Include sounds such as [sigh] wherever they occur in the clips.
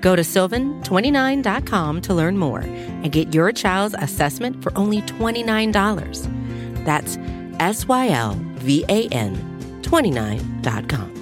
Go to sylvan29.com to learn more and get your child's assessment for only $29. That's S Y L V A N 29.com.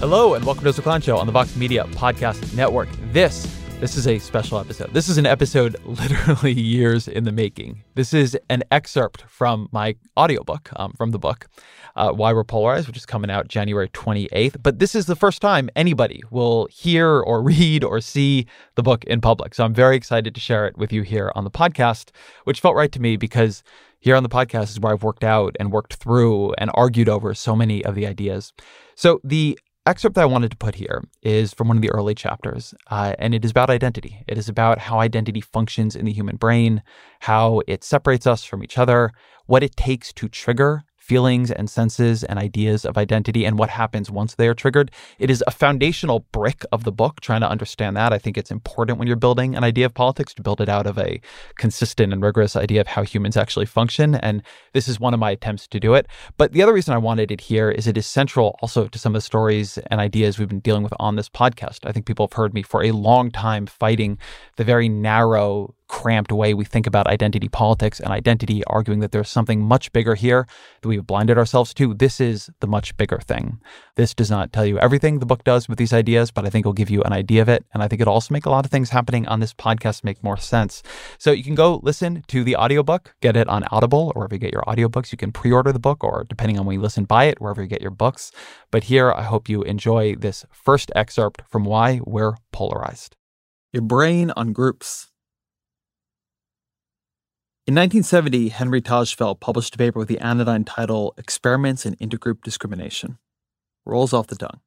Hello and welcome to the Clown Show on the Vox Media Podcast Network. This this is a special episode. This is an episode [laughs] literally years in the making. This is an excerpt from my audiobook, um, from the book, uh, Why We're Polarized, which is coming out January 28th. But this is the first time anybody will hear or [laughs] read or see the book in public. So I'm very excited to share it with you here on the podcast, which felt right to me because here on the podcast is where I've worked out and worked through and argued over so many of the ideas. So the excerpt that I wanted to put here is from one of the early chapters, uh, and it is about identity. It is about how identity functions in the human brain, how it separates us from each other, what it takes to trigger feelings and senses and ideas of identity and what happens once they are triggered. It is a foundational brick of the book, trying to understand that. I think it's important when you're building an idea of politics to build it out of a consistent and rigorous idea of how humans actually function. And this is one of my attempts to do it. But the other reason I wanted it here is it is central also to some of the stories and ideas we've been dealing with on this podcast. I think people have heard me for a long time fighting the very narrow cramped way we think about identity politics and identity, arguing that there's something much bigger here that we've blinded ourselves to. This is the much bigger thing. This does not tell you everything the book does with these ideas, but I think it'll give you an idea of it. And I think it'll also make a lot of things happening on this podcast make more sense. So you can go listen to the audiobook, get it on Audible or wherever you get your audiobooks. You can pre order the book or depending on when you listen, buy it wherever you get your books. But here, I hope you enjoy this first excerpt from Why We're Polarized. Your brain on groups. In 1970, Henry Tajfel published a paper with the anodyne title Experiments in Intergroup Discrimination. Rolls off the tongue.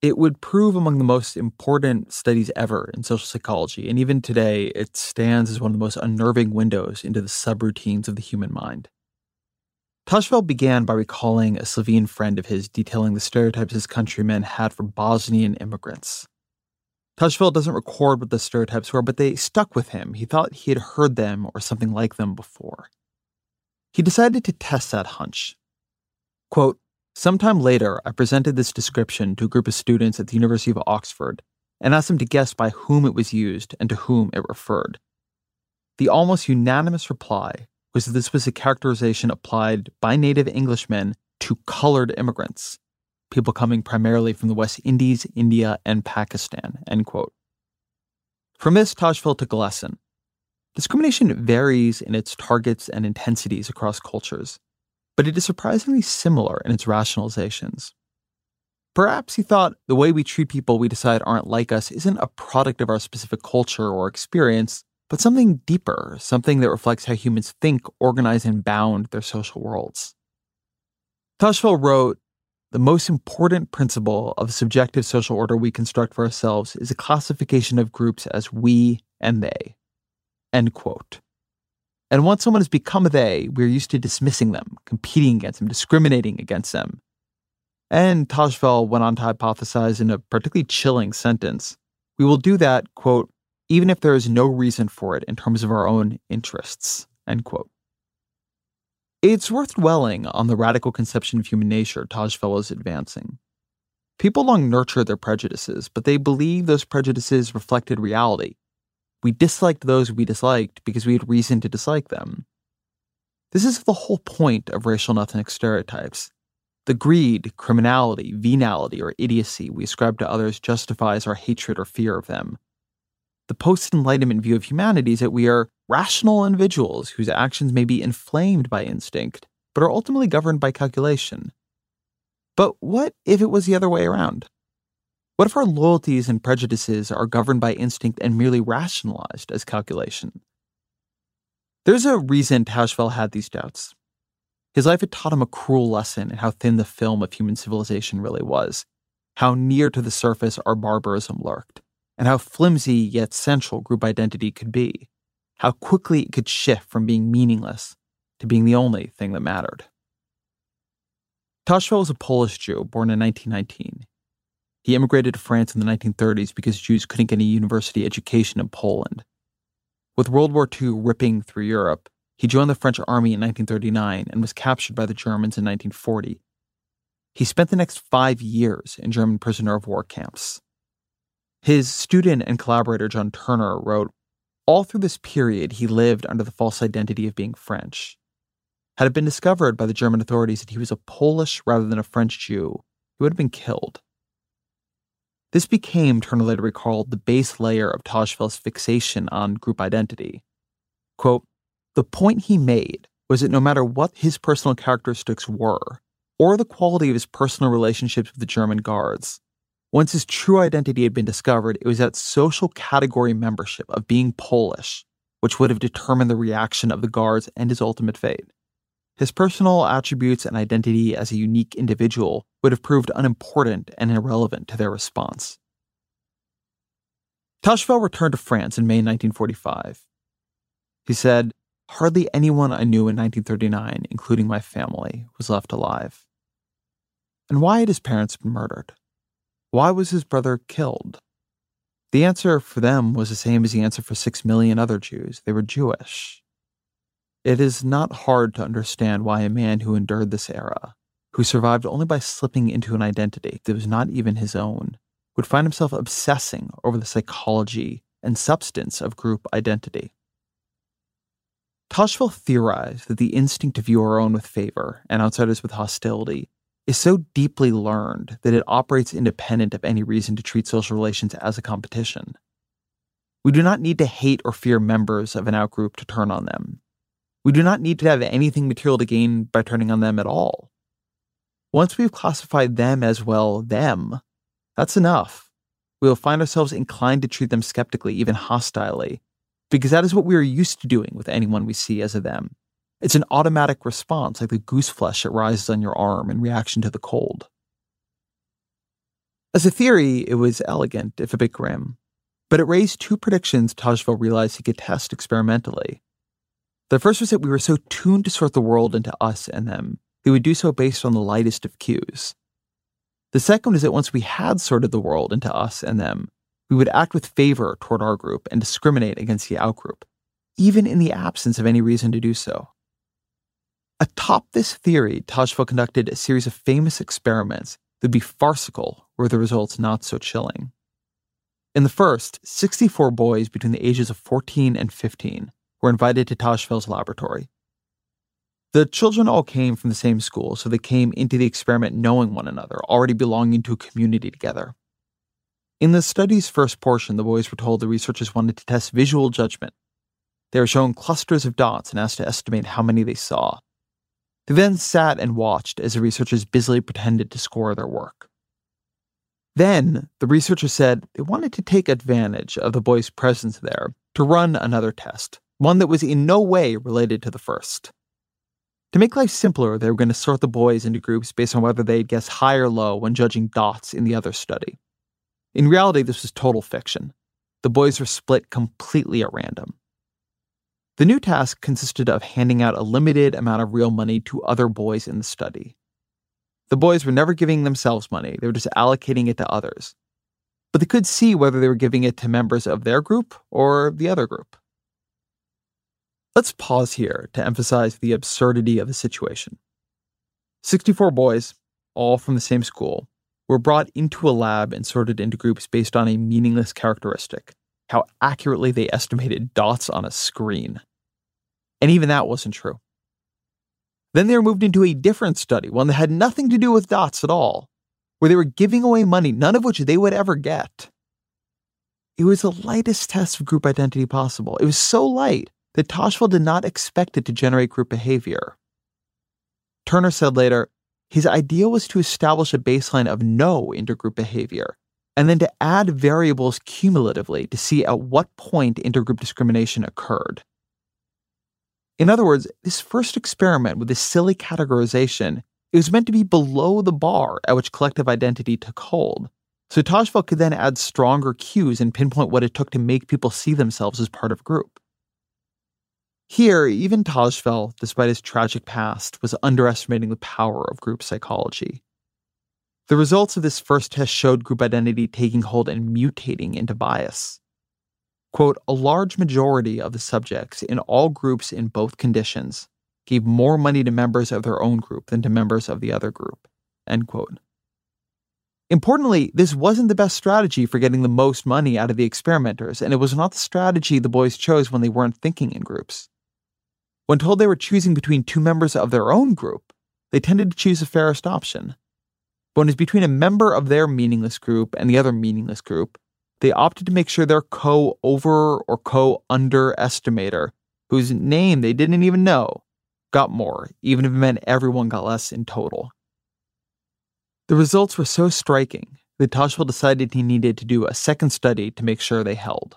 It would prove among the most important studies ever in social psychology, and even today, it stands as one of the most unnerving windows into the subroutines of the human mind. Tajfel began by recalling a Slovene friend of his detailing the stereotypes his countrymen had for Bosnian immigrants. Tajfel doesn't record what the stereotypes were, but they stuck with him. He thought he had heard them or something like them before. He decided to test that hunch. Quote, Sometime later, I presented this description to a group of students at the University of Oxford and asked them to guess by whom it was used and to whom it referred. The almost unanimous reply was that this was a characterization applied by native Englishmen to colored immigrants, people coming primarily from the West Indies, India, and Pakistan. End quote. From this, Tajfel took a lesson. Discrimination varies in its targets and intensities across cultures, but it is surprisingly similar in its rationalizations. Perhaps he thought the way we treat people we decide aren't like us isn't a product of our specific culture or experience, but something deeper, something that reflects how humans think, organize, and bound their social worlds. Tajfel wrote the most important principle of subjective social order we construct for ourselves is a classification of groups as we and they. End quote. And once someone has become a they, we're used to dismissing them, competing against them, discriminating against them. And Tajfel went on to hypothesize in a particularly chilling sentence we will do that, quote, even if there is no reason for it in terms of our own interests, end quote. It's worth dwelling on the radical conception of human nature Tajfel is advancing. People long nurtured their prejudices, but they believed those prejudices reflected reality. We disliked those we disliked because we had reason to dislike them. This is the whole point of racial and ethnic stereotypes. The greed, criminality, venality, or idiocy we ascribe to others justifies our hatred or fear of them. The post Enlightenment view of humanity is that we are rational individuals whose actions may be inflamed by instinct, but are ultimately governed by calculation. But what if it was the other way around? What if our loyalties and prejudices are governed by instinct and merely rationalized as calculation? There's a reason Tajfel had these doubts. His life had taught him a cruel lesson in how thin the film of human civilization really was, how near to the surface our barbarism lurked, and how flimsy yet central group identity could be, how quickly it could shift from being meaningless to being the only thing that mattered. Tajfel was a Polish Jew born in 1919. He immigrated to France in the 1930s because Jews couldn't get a university education in Poland. With World War II ripping through Europe, he joined the French army in 1939 and was captured by the Germans in 1940. He spent the next five years in German prisoner of war camps. His student and collaborator John Turner wrote All through this period, he lived under the false identity of being French. Had it been discovered by the German authorities that he was a Polish rather than a French Jew, he would have been killed. This became, Turner later recalled, the base layer of Tajfel's fixation on group identity. Quote, the point he made was that no matter what his personal characteristics were, or the quality of his personal relationships with the German guards, once his true identity had been discovered, it was that social category membership of being Polish which would have determined the reaction of the guards and his ultimate fate. His personal attributes and identity as a unique individual would have proved unimportant and irrelevant to their response. Tajfel returned to France in May 1945. He said, Hardly anyone I knew in 1939, including my family, was left alive. And why had his parents been murdered? Why was his brother killed? The answer for them was the same as the answer for six million other Jews they were Jewish. It is not hard to understand why a man who endured this era, who survived only by slipping into an identity that was not even his own, would find himself obsessing over the psychology and substance of group identity. Tajfel theorized that the instinct to view our own with favor and outsiders with hostility is so deeply learned that it operates independent of any reason to treat social relations as a competition. We do not need to hate or fear members of an outgroup to turn on them. We do not need to have anything material to gain by turning on them at all. Once we've classified them as well, them, that's enough. We will find ourselves inclined to treat them skeptically, even hostilely, because that is what we are used to doing with anyone we see as a them. It's an automatic response, like the goose flesh that rises on your arm in reaction to the cold. As a theory, it was elegant, if a bit grim, but it raised two predictions Tajfel realized he could test experimentally. The first was that we were so tuned to sort the world into us and them, we would do so based on the lightest of cues. The second is that once we had sorted the world into us and them, we would act with favor toward our group and discriminate against the outgroup, even in the absence of any reason to do so. Atop this theory, Tajfel conducted a series of famous experiments that would be farcical were the results not so chilling. In the first, 64 boys between the ages of 14 and 15 were invited to Tajfel's laboratory. The children all came from the same school, so they came into the experiment knowing one another, already belonging to a community together. In the study's first portion, the boys were told the researchers wanted to test visual judgment. They were shown clusters of dots and asked to estimate how many they saw. They then sat and watched as the researchers busily pretended to score their work. Then, the researchers said they wanted to take advantage of the boys' presence there to run another test, one that was in no way related to the first. To make life simpler, they were going to sort the boys into groups based on whether they'd guess high or low when judging dots in the other study. In reality, this was total fiction. The boys were split completely at random. The new task consisted of handing out a limited amount of real money to other boys in the study. The boys were never giving themselves money, they were just allocating it to others. But they could see whether they were giving it to members of their group or the other group. Let's pause here to emphasize the absurdity of the situation. 64 boys, all from the same school, were brought into a lab and sorted into groups based on a meaningless characteristic how accurately they estimated dots on a screen. And even that wasn't true. Then they were moved into a different study, one that had nothing to do with dots at all, where they were giving away money, none of which they would ever get. It was the lightest test of group identity possible. It was so light that Tajfel did not expect it to generate group behavior. Turner said later, his idea was to establish a baseline of no intergroup behavior, and then to add variables cumulatively to see at what point intergroup discrimination occurred. In other words, this first experiment with this silly categorization it was meant to be below the bar at which collective identity took hold. So Tajfel could then add stronger cues and pinpoint what it took to make people see themselves as part of a group. Here, even Tajfel, despite his tragic past, was underestimating the power of group psychology. The results of this first test showed group identity taking hold and mutating into bias. Quote, a large majority of the subjects in all groups in both conditions gave more money to members of their own group than to members of the other group. End quote. Importantly, this wasn't the best strategy for getting the most money out of the experimenters, and it was not the strategy the boys chose when they weren't thinking in groups. When told they were choosing between two members of their own group, they tended to choose the fairest option. But when it was between a member of their meaningless group and the other meaningless group, they opted to make sure their co over or co underestimator, whose name they didn't even know, got more, even if it meant everyone got less in total. The results were so striking that Tajfel decided he needed to do a second study to make sure they held.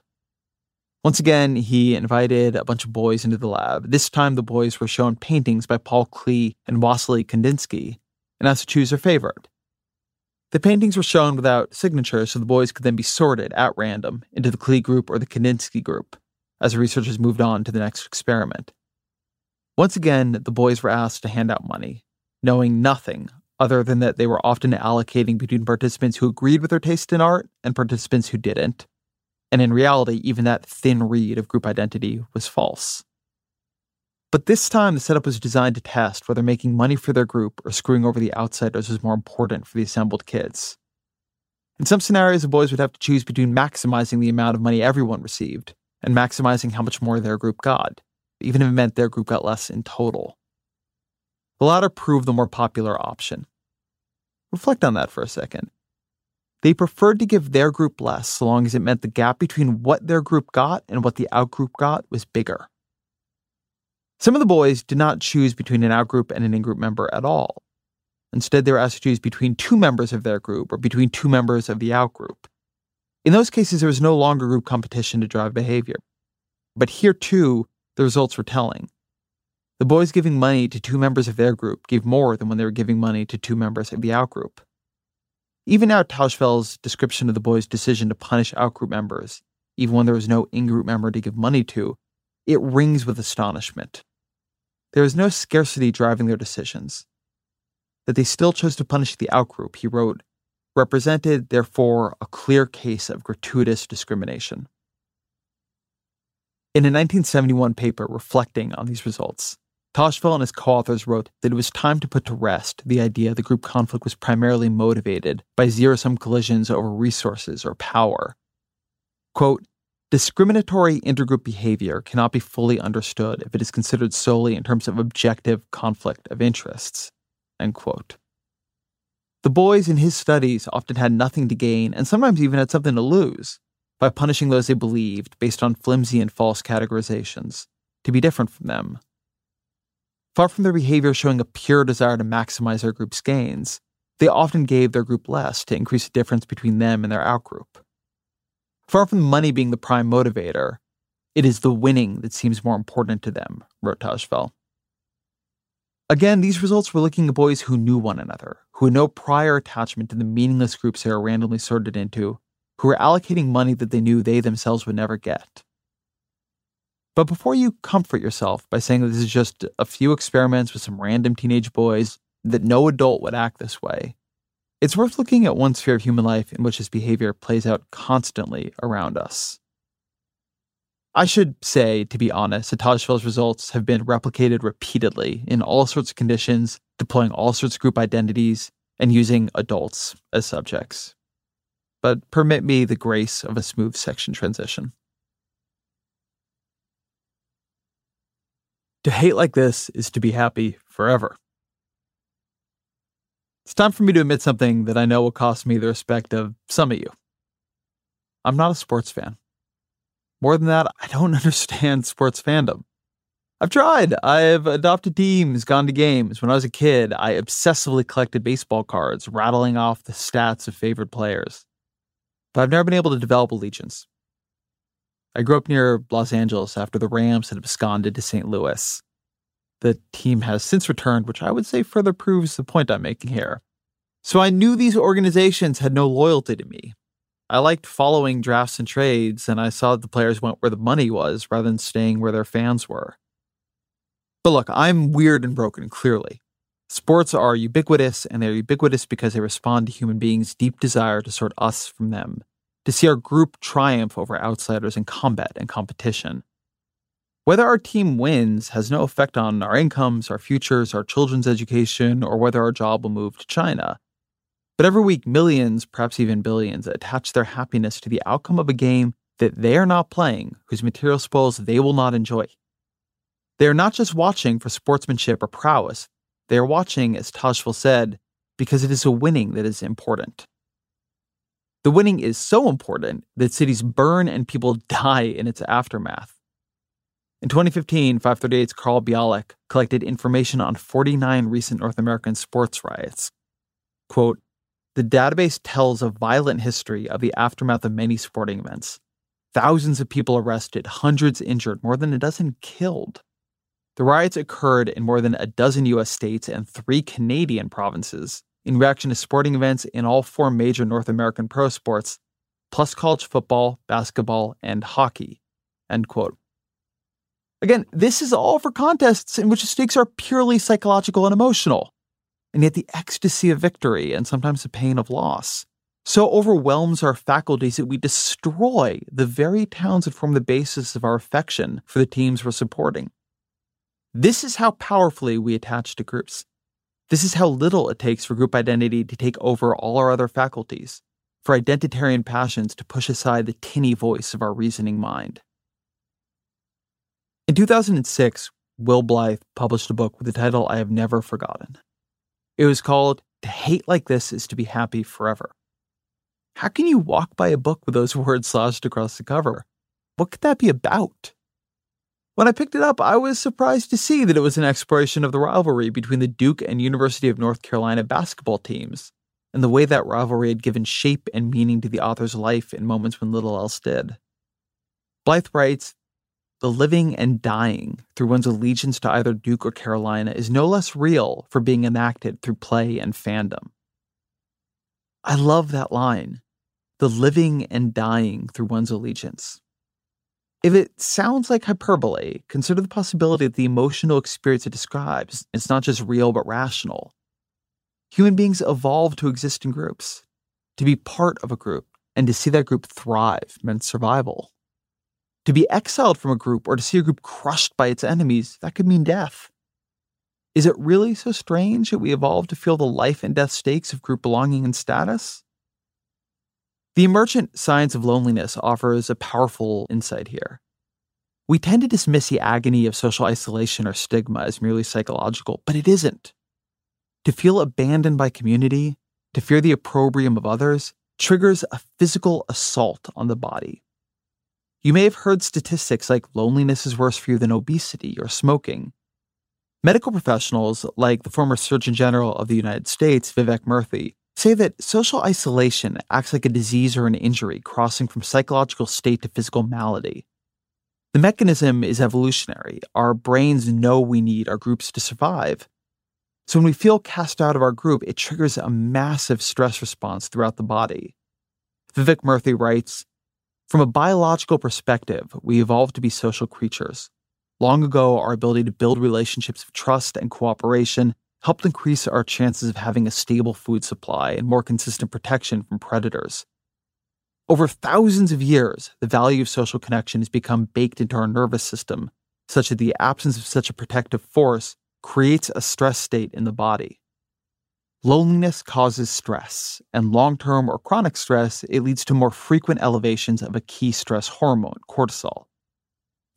Once again, he invited a bunch of boys into the lab. This time, the boys were shown paintings by Paul Klee and Wassily Kandinsky and asked to choose their favorite. The paintings were shown without signatures, so the boys could then be sorted at random into the Klee group or the Kandinsky group as the researchers moved on to the next experiment. Once again, the boys were asked to hand out money, knowing nothing other than that they were often allocating between participants who agreed with their taste in art and participants who didn't. And in reality, even that thin reed of group identity was false. But this time, the setup was designed to test whether making money for their group or screwing over the outsiders was more important for the assembled kids. In some scenarios, the boys would have to choose between maximizing the amount of money everyone received and maximizing how much more their group got even if it meant their group got less in total. The latter proved the more popular option. Reflect on that for a second. They preferred to give their group less so long as it meant the gap between what their group got and what the outgroup got was bigger. Some of the boys did not choose between an outgroup and an in-group member at all. Instead, they were asked to choose between two members of their group or between two members of the outgroup. In those cases, there was no longer group competition to drive behavior. But here, too, the results were telling. The boys giving money to two members of their group gave more than when they were giving money to two members of the outgroup. Even now, Tajfel's description of the boys' decision to punish outgroup members, even when there was no in group member to give money to, it rings with astonishment. There is no scarcity driving their decisions. That they still chose to punish the outgroup, he wrote, represented, therefore, a clear case of gratuitous discrimination. In a 1971 paper reflecting on these results, Tajfel and his co authors wrote that it was time to put to rest the idea the group conflict was primarily motivated by zero sum collisions over resources or power. Quote, Discriminatory intergroup behavior cannot be fully understood if it is considered solely in terms of objective conflict of interests. The boys in his studies often had nothing to gain and sometimes even had something to lose by punishing those they believed based on flimsy and false categorizations to be different from them. Far from their behavior showing a pure desire to maximize their group's gains, they often gave their group less to increase the difference between them and their outgroup. Far from money being the prime motivator, it is the winning that seems more important to them, wrote Tajfel. Again, these results were looking at boys who knew one another, who had no prior attachment to the meaningless groups they were randomly sorted into, who were allocating money that they knew they themselves would never get. But before you comfort yourself by saying that this is just a few experiments with some random teenage boys, that no adult would act this way, it's worth looking at one sphere of human life in which this behavior plays out constantly around us. I should say, to be honest, that Tajfel's results have been replicated repeatedly in all sorts of conditions, deploying all sorts of group identities, and using adults as subjects but permit me the grace of a smooth section transition. To hate like this is to be happy forever. It's time for me to admit something that I know will cost me the respect of some of you. I'm not a sports fan. More than that, I don't [laughs] understand sports fandom. I've tried. I've adopted teams, gone to games. When I was a kid, I obsessively collected baseball cards, rattling off the stats of favorite players but I've never been able to develop allegiance. I grew up near Los Angeles after the Rams had absconded to St. Louis. The team has since returned, which I would say further proves the point I'm making here. So I knew these organizations had no loyalty to me. I liked following drafts and trades, and I saw that the players went where the money was rather than staying where their fans were. But look, I'm weird and broken, clearly. Sports are ubiquitous, and they're ubiquitous because they respond to human beings' deep desire to sort us from them, to see our group triumph over outsiders in combat and competition. Whether our team wins has no effect on our incomes, our futures, our children's education, or whether our job will move to China. But every week, millions, perhaps even billions, attach their happiness to the outcome of a game that they are not playing, whose material spoils they will not enjoy. They are not just watching for sportsmanship or prowess, they are watching, as Tajfel said, because it is a winning that is important. The winning is so important that cities burn and people [laughs] die in its aftermath. In 2015, 538's Carl Bialik collected information on 49 recent North American sports riots. Quote, the database tells a violent history of the aftermath of many sporting events. Thousands of people arrested, hundreds injured, more than a dozen killed. The riots occurred in more than a dozen U.S. states and three Canadian provinces in reaction to sporting events in all four major North American pro sports, plus college football, basketball, and hockey. End quote. Again, this is all for contests in which the stakes are purely psychological and emotional and yet the ecstasy of victory and sometimes the pain of loss so overwhelms our faculties that we destroy the very towns that form the basis of our affection for the teams we're supporting. This is how powerfully we attach to groups. This is how little it takes for group identity to take over all our other faculties, for identitarian passions to push aside the tinny voice of our reasoning mind. In 2006, Will Blythe published a book with the title I Have Never Forgotten. It was called To Hate Like This is to Be Happy Forever. How can you walk by a book with those [laughs] words slashed across the cover? What could that be about? When I picked it up, I was surprised to see that it was an exploration of the rivalry between the Duke and University of North Carolina basketball teams, and the way that rivalry had given shape and meaning to the author's life in moments when little else did. Blythe writes the living and dying through one's allegiance to either Duke or Carolina is no less real for being enacted through play and fandom. I love that line the living and dying through one's allegiance. If it sounds like hyperbole, consider the possibility that the emotional experience it describes is not just real but rational. Human beings evolve to exist in groups. To be part of a group and to see that group thrive meant survival. To be exiled from a group or to see a group crushed by its enemies, that could mean death. Is it really so strange that we evolved to feel the life and death stakes of group belonging and status? The emergent science of loneliness offers a powerful insight here. We tend to dismiss the agony of social isolation or stigma as merely psychological, but it isn't. To feel abandoned by community, to fear the opprobrium of others, triggers a physical assault on the body. You may have heard statistics like loneliness is worse for you than obesity or smoking. Medical professionals, like the former Surgeon General of the United States, Vivek Murthy, say that social isolation acts like a disease or an injury crossing from psychological state to physical malady. The mechanism is evolutionary. Our brains know we need our groups to survive. So when we feel cast out of our group, it triggers a massive stress response throughout the body. Vivek Murthy writes from a biological perspective, we evolved to be social creatures. Long ago, our ability to build relationships of trust and cooperation helped increase our chances of having a stable food supply and more consistent protection from predators. Over thousands of years, the value of social connection has become baked into our nervous system, such that the absence of such a protective force creates a stress state in the body. Loneliness causes stress, and long term or chronic stress, it leads to more frequent elevations of a key stress hormone, cortisol.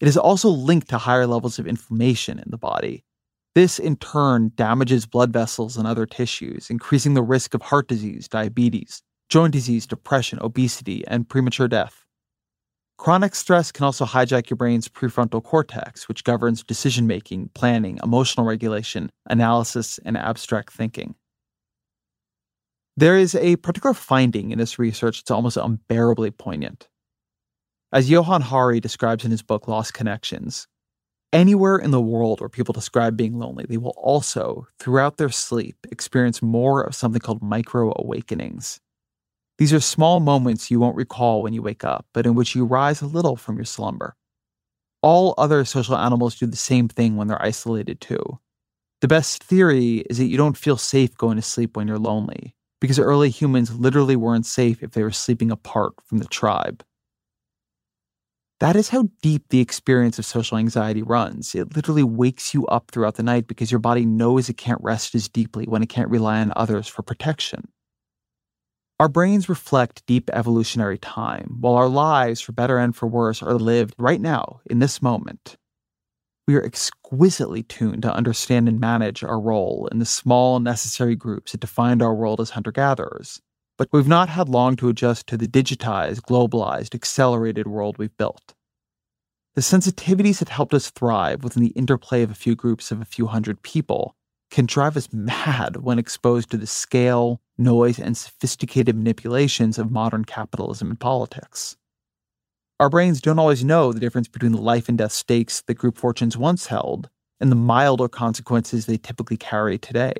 It is also linked to higher levels of inflammation in the body. This, in turn, damages blood vessels and other tissues, increasing the risk of heart disease, diabetes, joint disease, depression, obesity, and premature death. Chronic stress can also hijack your brain's prefrontal cortex, which governs decision making, planning, emotional regulation, analysis, and abstract thinking. There is a particular finding in this research that's almost unbearably poignant. As Johann Hari describes in his book Lost Connections, Anywhere in the world where people describe being lonely, they will also, throughout their sleep, experience more of something called micro awakenings. These are small moments you won't recall when you wake up, but in which you rise a little from your slumber. All other social animals do the same thing when they're isolated too. The best theory is that you don't feel safe going to sleep when you're lonely, because early humans literally weren't safe if they were sleeping apart from the tribe. That is how deep the experience of social anxiety runs. It literally wakes you up throughout the night because your body knows it can't rest as deeply when it can't rely on others for protection. Our brains reflect deep evolutionary time, while our lives, for better and for worse, are lived right now, in this moment. We are exquisitely tuned to understand and manage our role in the small, necessary groups that defined our world as hunter gatherers but we've not had long to adjust to the digitized, globalized, accelerated world we've built. The sensitivities that helped us thrive within the interplay of a few groups of a few hundred people can drive us mad when exposed to the scale, noise, and sophisticated manipulations of modern capitalism and politics. Our brains don't always know the difference between the life and death stakes that group fortunes once held and the milder consequences they typically carry today.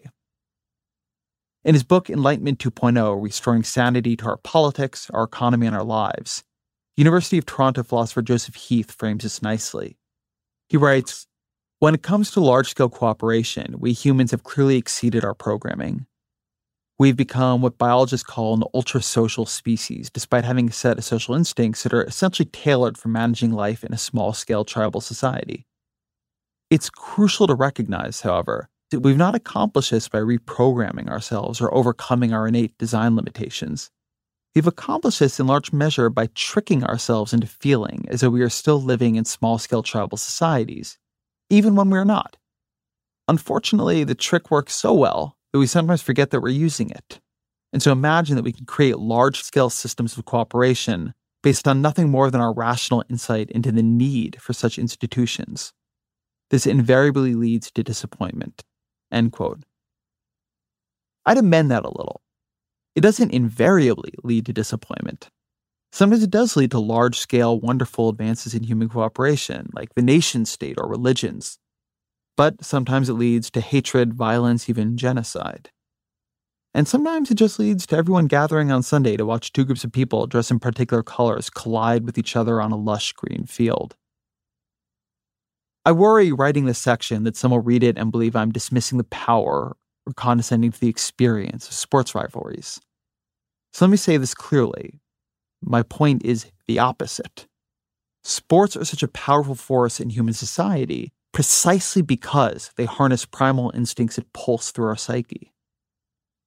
In his book Enlightenment 2.0 Restoring Sanity to Our Politics, Our Economy, and Our Lives, University of Toronto philosopher Joseph Heath frames this nicely. He writes When it comes to large scale cooperation, we humans have clearly exceeded our programming. We've become what biologists call an ultra social species, despite having a set of social instincts that are essentially tailored for managing life in a small scale tribal society. It's crucial to recognize, however, that We've not accomplished this by reprogramming ourselves or overcoming our innate design limitations. We've accomplished this in large measure by tricking ourselves into feeling as though we are still living in small scale tribal societies, even when we're not. Unfortunately, the trick works so well that we sometimes forget that we're using it. And so imagine that we can create large scale systems of cooperation based on nothing more than our rational insight into the need for such institutions. This invariably leads to disappointment. End quote. I'd amend that a little. It doesn't invariably lead to disappointment. Sometimes it does lead to large scale, wonderful advances in human cooperation, like the nation state or religions. But sometimes it leads to hatred, violence, even genocide. And sometimes it just leads to everyone gathering on Sunday to watch two groups of people dressed in particular colors collide with each other on a lush green field. I worry writing this section that some will read it and believe I'm dismissing the power or condescending to the experience of sports rivalries. So let me say this clearly. My point is the opposite. Sports are such a powerful force in human society precisely because they harness primal instincts that pulse through our psyche.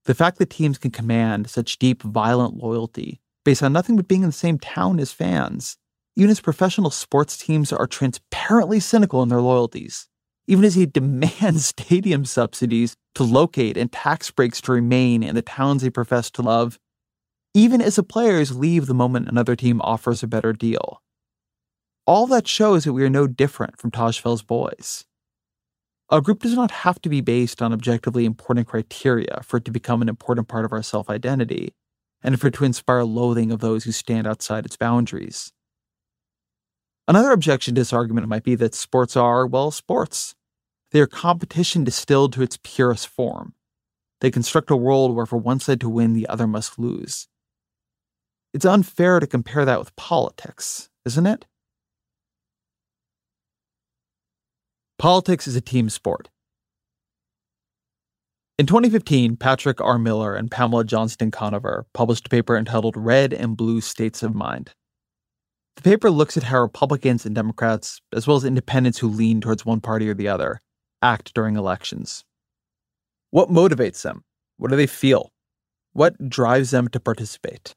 The fact that teams can command such deep, violent loyalty based on nothing but being in the same town as fans even as professional sports teams are transparently cynical in their loyalties, even as he [laughs] demands stadium subsidies to locate and tax breaks to remain in the towns they profess to love, even as the players leave the moment another team offers a better deal. All that shows that we are no different from Tajfel's boys. A group does not have to be based on objectively important criteria for it to become an important part of our self identity, and for it to inspire loathing of those who stand outside its boundaries. Another objection to this argument might be that sports are, well, sports. They are competition distilled to its purest form. They construct a world where for one side to win, the other must lose. It's unfair to compare that with politics, isn't it? Politics is a team sport. In 2015, Patrick R. Miller and Pamela Johnston Conover published a paper entitled Red and Blue States of Mind. The paper looks at how Republicans and Democrats, as well as independents who lean towards one party or the other, act during elections. What motivates them? What do they feel? What drives them to participate?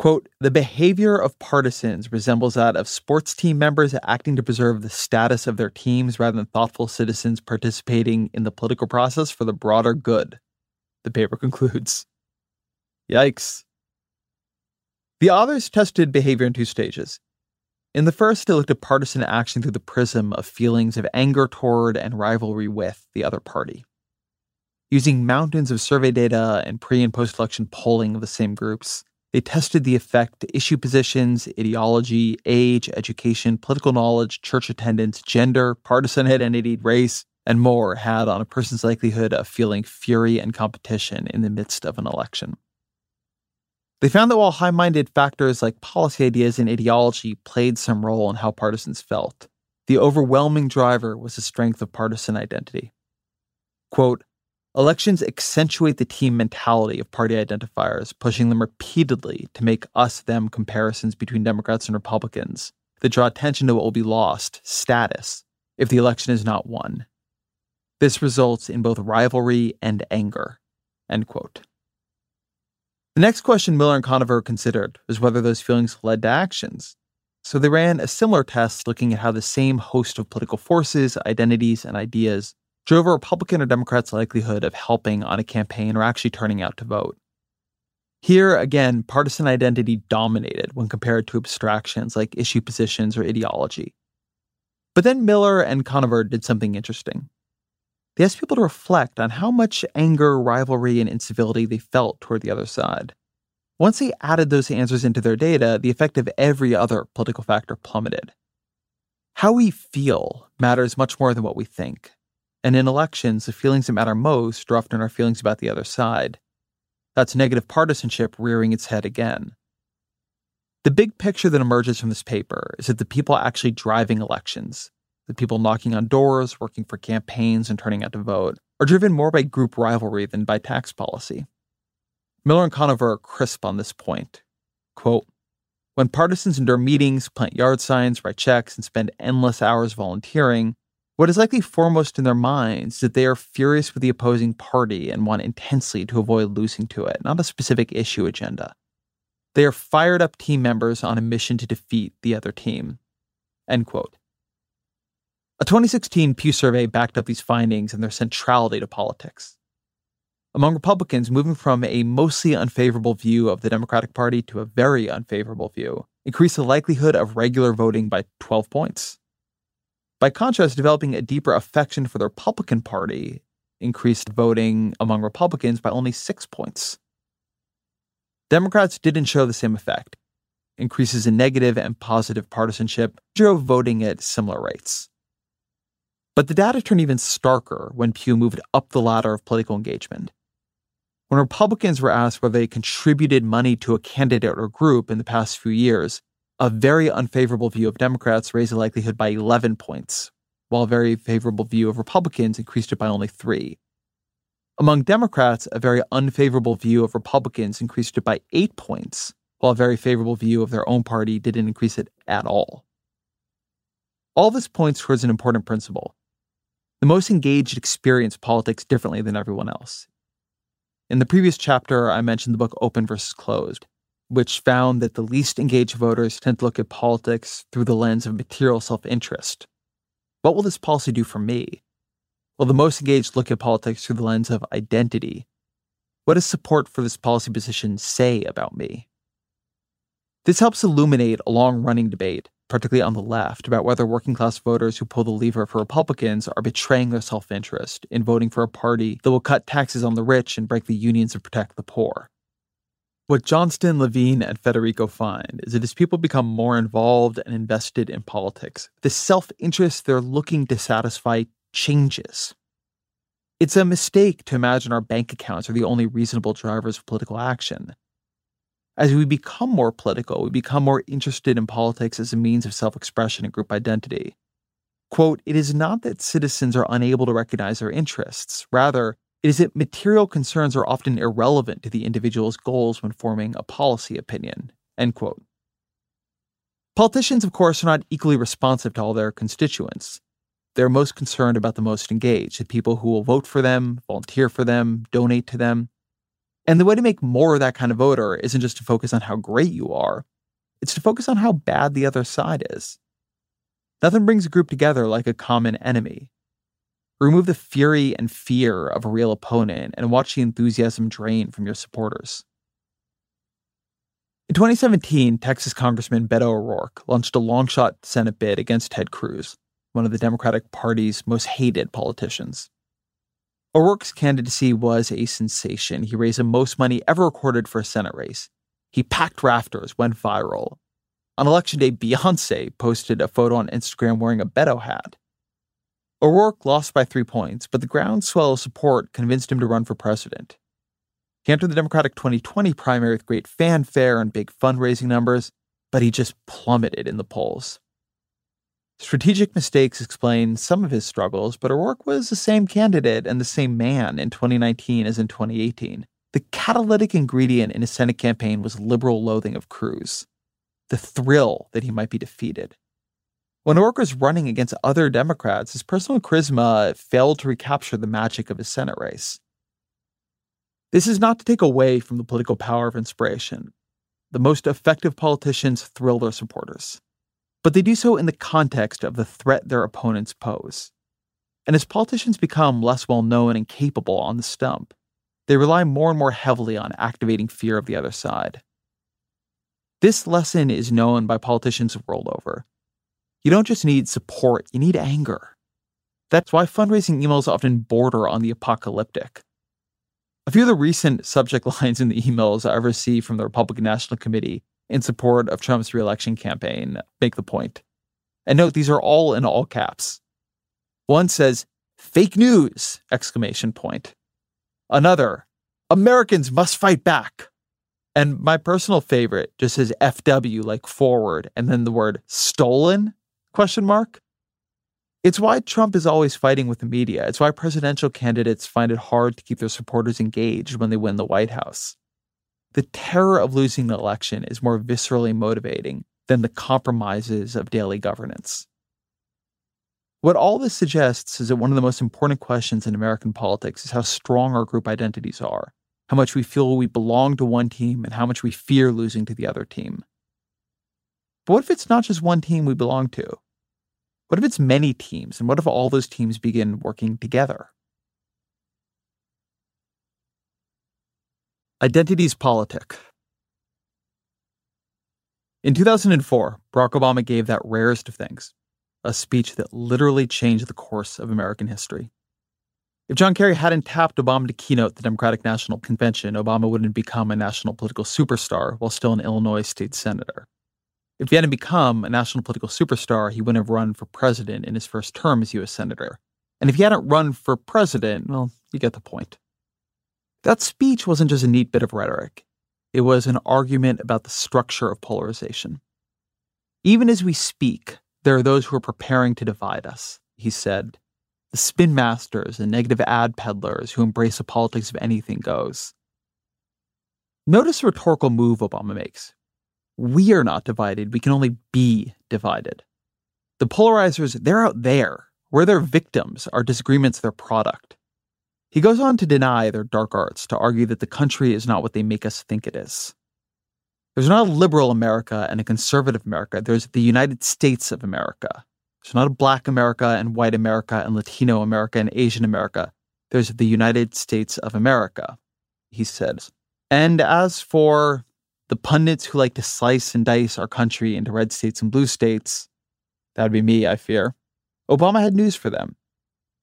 Quote, the behavior of partisans resembles that of sports team members acting to preserve the status of their teams rather than thoughtful citizens participating in the political process for the broader good. The paper [laughs] concludes. Yikes. The authors tested behavior in two stages. In the first, they looked at partisan action through the prism of feelings of anger toward and rivalry with the other party. Using mountains of survey data and pre and post election polling of the same groups, They tested the effect issue positions, ideology, age, education, political knowledge, church attendance, gender, partisan identity, race, and more had on a person's likelihood of feeling fury and competition in the midst of an election. They found that while high minded factors like policy ideas and ideology played some role in how partisans felt, the overwhelming driver was the strength of partisan identity. Quote, Elections accentuate the team mentality of party identifiers, pushing them repeatedly to make us them comparisons between Democrats and Republicans that draw attention to what will be lost status if the election is not won. This results in both rivalry and anger. End quote. The next question Miller and Conover considered was whether those feelings led to actions. So they ran a similar test looking at how the same host of political forces, identities, and ideas drove a Republican or Democrat's likelihood of helping on a campaign or actually turning out to vote. Here, again, partisan identity dominated when compared to abstractions like issue positions or ideology. But then Miller and Conover did something interesting. They asked people to reflect on how much anger, rivalry, and incivility they felt toward the other side. Once they added those answers into their data, the effect of every other political factor plummeted. How we feel matters much more than what we think. And in elections, the feelings that matter most are often our feelings about the other side. That's negative partisanship rearing its head again. The big picture that emerges from this paper is that the people actually driving elections, the people knocking on doors, working for campaigns, and turning out to vote, are driven more by group rivalry than by tax policy. Miller and Conover are crisp on this point. Quote, when partisans endure meetings, plant yard signs, write checks, and spend endless hours volunteering, what is likely foremost in their minds is that they are furious with the opposing party and want intensely to avoid losing to it, not a specific issue agenda. They are fired up team members on a mission to defeat the other team. End quote. A 2016 Pew survey backed up these findings and their centrality to politics. Among Republicans, moving from a mostly unfavorable view of the Democratic Party to a very unfavorable view increased the likelihood of regular voting by 12 points. By contrast, developing a deeper affection for the Republican Party increased voting among Republicans by only six points. Democrats didn't show the same effect. Increases in negative and positive partisanship drove voting at similar rates. But the data turned even starker when Pew moved up the ladder of political engagement. When Republicans were asked whether they contributed money to a candidate or group in the past few years, a very unfavorable view of Democrats raised the likelihood by 11 points, while a very favorable view of Republicans increased it by only three. Among Democrats, a very unfavorable view of Republicans increased it by eight points, while a very favorable view of their own party didn't increase it at all. All this points towards an important principle the most engaged experience politics differently than everyone else. In the previous chapter, I mentioned the book Open versus Closed, which found that the least engaged voters tend to look at politics through the lens of material self interest. What will this policy do for me? Well, the most engaged look at politics through the lens of identity. What does support for this policy position say about me? This helps illuminate a long running debate particularly on the left, about whether working class voters who pull the lever for Republicans are betraying their self interest in voting for a party that will cut taxes on the rich and break the unions to protect the poor. What Johnston, Lavine, and Federico find is that as people become more involved and invested in politics, the self interest they're looking to satisfy changes. It's a mistake to imagine our bank accounts are the only reasonable drivers of political action. As we become more political, we become more interested in politics as a means of self expression and group identity. Quote, it is not that citizens are unable to recognize their interests. Rather, it is that material concerns are often irrelevant to the individual's goals when forming a policy opinion. End quote. Politicians, of course, are not equally responsive to all their constituents. They're most concerned about the most engaged, the people who will vote for them, volunteer for them, donate to them. And the way to make more of that kind of voter isn't just to focus on how great you are, it's to focus on how bad the other side is. Nothing brings a group together like a common enemy. Remove the fury and fear of a real opponent and watch the enthusiasm drain from your supporters. In 2017, Texas Congressman Beto O'Rourke launched a long shot Senate bid against Ted Cruz, one of the Democratic Party's most hated politicians. O'Rourke's candidacy was a sensation. He raised the most money ever recorded for a Senate race. He packed rafters, went viral. On election day, Beyonce posted a photo on Instagram wearing a Beto hat. O'Rourke lost by three points, but the groundswell of support convinced him to run for president. He entered the Democratic 2020 primary with great fanfare and big fundraising numbers, but he just plummeted in the polls. Strategic mistakes explain some of his struggles, but O'Rourke was the same candidate and the same man in 2019 as in 2018. The catalytic ingredient in his Senate campaign was liberal loathing of Cruz, the thrill that he might be defeated. When O'Rourke was running against other Democrats, his personal charisma failed to recapture the magic of his Senate race. This is not to take away from the political power of inspiration. The most effective politicians thrill their supporters but they do so in the context of the threat their opponents pose. And as politicians become less well known and capable on the stump, they rely more and more heavily on activating fear of the other side. This lesson is known by politicians world over. You don't just need support, you need anger. That's why fundraising emails often border on the apocalyptic. A few of the recent subject [laughs] lines in the emails I've received from the Republican National Committee in support of Trump's reelection campaign make the point. And note these are all in all caps. One says fake news exclamation point. Another Americans must fight back. And my personal favorite just says FW like forward and then the word stolen question mark. It's why Trump is always fighting with the media. It's why presidential candidates find it hard to keep their supporters engaged when they win the White House. The terror of losing the election is more viscerally motivating than the compromises of daily governance. What all this suggests is that one of the most important questions in American politics is how strong our group identities are, how much we feel we belong to one team, and how much we fear losing to the other team. But what if it's not just one team we belong to? What if it's many teams, and what if all those teams begin working together? Identities Politic. In 2004, Barack Obama gave that rarest of things a speech that literally changed the course of American history. If John Kerry hadn't tapped Obama to keynote the Democratic National Convention, Obama wouldn't become a national political superstar while still an Illinois state senator. If he hadn't become a national political superstar, he wouldn't have run for president in his first term as U.S. Senator. And if he hadn't run for president, well, you get the point. That speech wasn't just a neat bit of rhetoric, it was an argument about the structure of polarization. Even as we speak, there are those who are preparing to divide us, he said. The spin masters and negative ad peddlers who embrace a politics of anything goes. Notice the rhetorical move Obama makes. We are not divided, we can only be divided. The polarizers, they're out there. We're their victims, our disagreements their product. He goes on to deny their dark arts, to argue that the country is not what they make us think it is. There's not a liberal America and a conservative America. There's the United States of America. There's not a black America and white America and Latino America and Asian America. There's the United States of America, he says. And as for the pundits who like to slice and dice our country into red states and blue states, that would be me, I fear. Obama had news for them.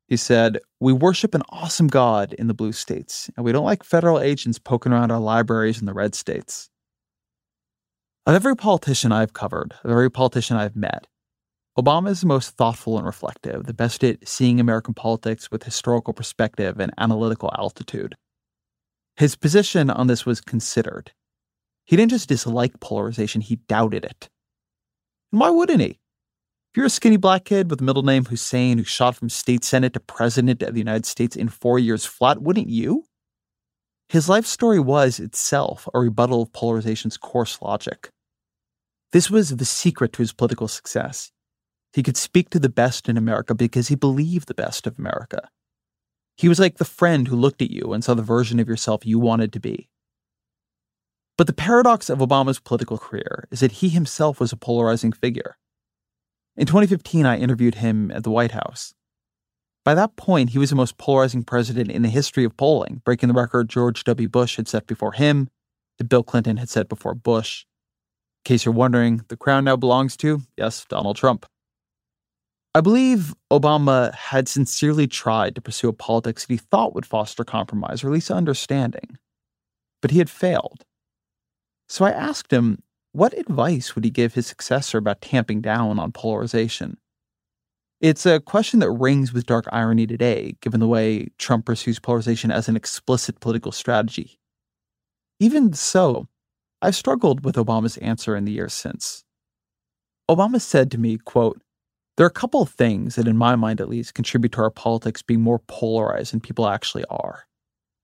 He said, We worship an awesome God in the blue states, and we don't like federal agents poking around our libraries in the red states. Of every politician I've covered, of every politician I've met, Obama is the most thoughtful and reflective, the best at seeing American politics with historical perspective and analytical altitude. His position on this was considered. He didn't just dislike polarization, he doubted it. And why wouldn't he? If you're a skinny black kid with a middle name Hussein who shot from state senate to president of the United States in four years flat, wouldn't you? His life story was itself a rebuttal of polarization's coarse logic. This was the secret to his political success. He could speak to the best in America because he believed the best of America. He was like the friend who looked at you and saw the version of yourself you wanted to be. But the paradox of Obama's political career is that he himself was a polarizing figure. In 2015, I interviewed him at the White House. By that point, he was the most polarizing president in the history of polling, breaking the record George W. Bush had set before him, that Bill Clinton had set before Bush. In case you're wondering, the crown now belongs to, yes, Donald Trump. I believe Obama had sincerely tried to pursue a politics that he thought would foster compromise or at least understanding. But he had failed. So I asked him, what advice would he give his successor about tamping down on polarization? It's a question that rings with dark irony today, given the way Trump pursues polarization as an explicit political strategy. Even so, I've struggled with Obama's answer in the years since. Obama said to me, quote, there are a couple of things that, in my mind at least, contribute to our politics being more polarized than people actually are.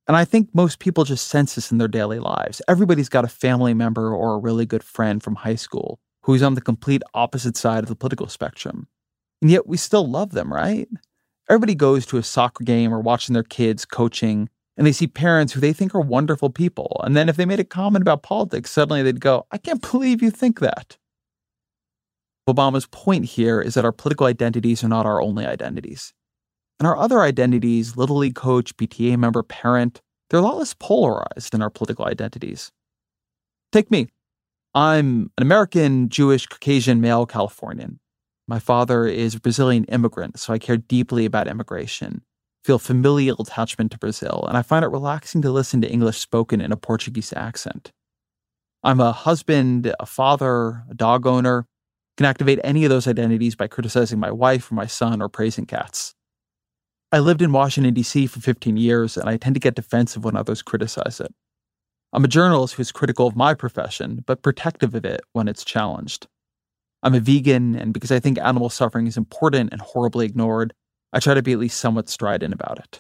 And I think most people just sense this in their daily lives. Everybody's got a family member or a really good friend from high school who's on the complete opposite side of the political spectrum. And yet we still love them, right? Everybody goes to a soccer game or watching their kids coaching, and they see parents who they think are wonderful people. And then if they made a comment about politics, suddenly they'd go, I can't believe you think that. Obama's point here is that our political identities are not our only identities. And our other identities, Little League coach, PTA member, parent, they're a lot less polarized than our political identities. Take me. I'm an American, Jewish, Caucasian, male Californian. My father is a Brazilian immigrant, so I care deeply about immigration, feel familial attachment to Brazil, and I find it relaxing to listen to English spoken in a Portuguese accent. I'm a husband, a father, a dog owner, can activate any of those identities by criticizing my wife or my son or praising cats. I lived in Washington, D.C. for 15 years, and I tend to get defensive when others criticize it. I'm a journalist who's critical of my profession, but protective of it when it's challenged. I'm a vegan, and because I think animal suffering is important and horribly ignored, I try to be at least somewhat strident about it.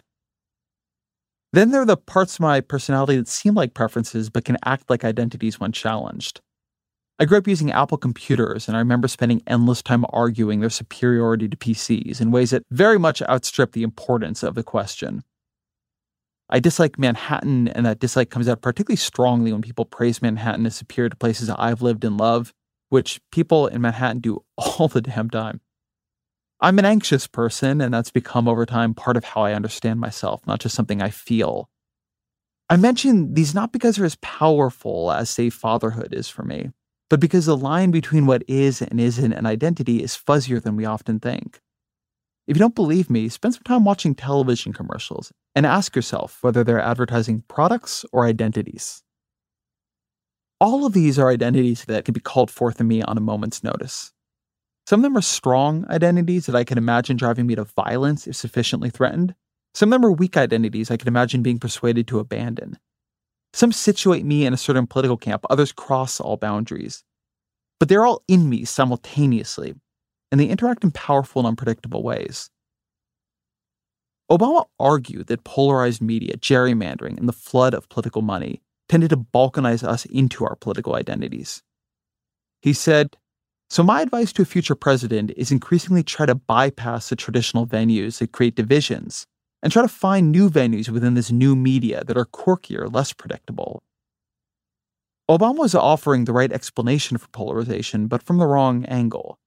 Then there are the parts of my personality that seem like preferences but can act like identities when challenged. I grew up using Apple computers, and I remember spending endless time arguing their superiority to PCs in ways that very much outstrip the importance of the question. I dislike Manhattan, and that dislike comes out particularly strongly when people praise Manhattan as superior to places I've lived and love, which people in Manhattan do [laughs] all the damn time. I'm an anxious person, and that's become over time part of how I understand myself, not just something I feel. I mention these not because they're as powerful as, say, fatherhood is for me but because the line between what is and isn't an identity is fuzzier than we often think. If you don't believe me, spend some time watching television commercials and ask yourself whether they're advertising products or identities. All of these are identities that can be called forth in me on a moment's notice. Some of them are strong identities that I can imagine driving me to violence if sufficiently threatened. Some of them are weak identities I can imagine being persuaded to abandon. Some situate me in a certain political camp, others cross all boundaries. But they're all in me simultaneously, and they interact in powerful and unpredictable ways. Obama argued that polarized media, gerrymandering, and the flood of political money tended to balkanize us into our political identities. He said, So, my advice to a future president is increasingly try to bypass the traditional venues that create divisions and try to find new venues within this new media that are quirkier, less predictable. Obama was offering the right explanation for polarization, but from the wrong angle.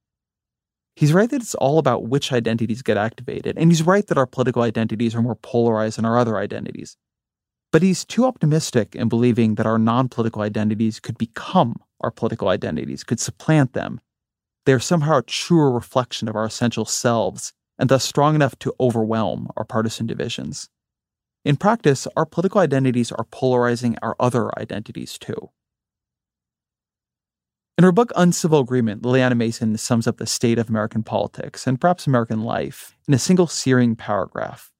He's right that it's all about which identities get activated, and he's right that our political identities are more polarized than our other identities. But he's too optimistic in believing that our non political identities could become our political identities, could supplant them. They are somehow a truer reflection of our essential selves and thus strong enough to overwhelm our partisan divisions. In practice, our political identities are polarizing our other identities too. In her book Uncivil Agreement, Lilliana Mason sums up the state of American politics and perhaps American life in a single searing paragraph.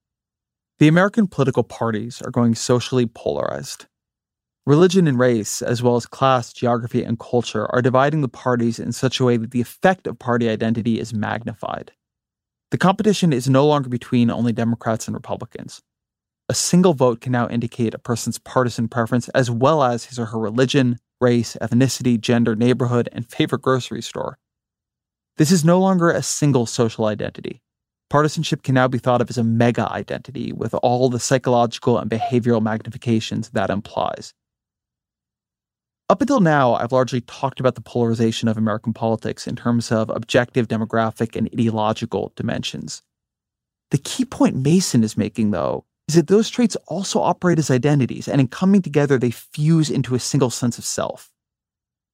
The American political parties are going socially polarized. Religion and race, as well as class, geography, and culture, are dividing the parties in such a way that the effect of party identity is magnified. The competition is no longer between only Democrats and Republicans. A single vote can now indicate a person's partisan preference as well as his or her religion, race, ethnicity, gender, neighborhood, and favorite grocery store. This is no longer a single social identity. Partisanship can now be thought of as a mega identity with all the psychological and behavioral magnifications that implies. Up until now, I've largely talked about the polarization of American politics in terms of objective demographic and ideological dimensions. The key point Mason is making, though, is that those traits also operate as identities, and in coming together, they fuse into a single sense of self.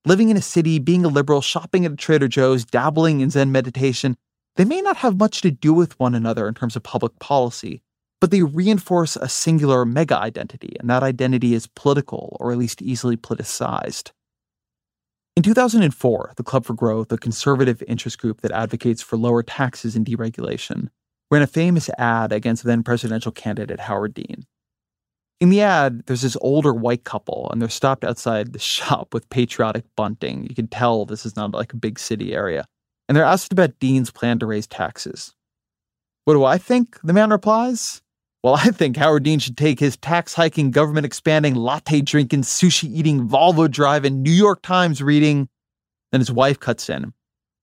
Living in a city, being a liberal, shopping at a Trader Joe's, dabbling in Zen meditation, they may not have much to do with one another in terms of public policy, but they reinforce a singular mega identity, and that identity is political or at least easily politicized. In 2004, the Club for Growth, a conservative interest group that advocates for lower taxes and deregulation, ran a famous ad against then presidential candidate Howard Dean. In the ad, there's this older white couple, and they're stopped outside the shop with patriotic bunting. You can tell this is not like a big city area. And they're asked about Dean's plan to raise taxes. What do I think? The man replies. Well, I think Howard Dean should take his tax hiking, government expanding, latte drinking, sushi eating, Volvo driving, New York Times reading. Then his wife cuts in.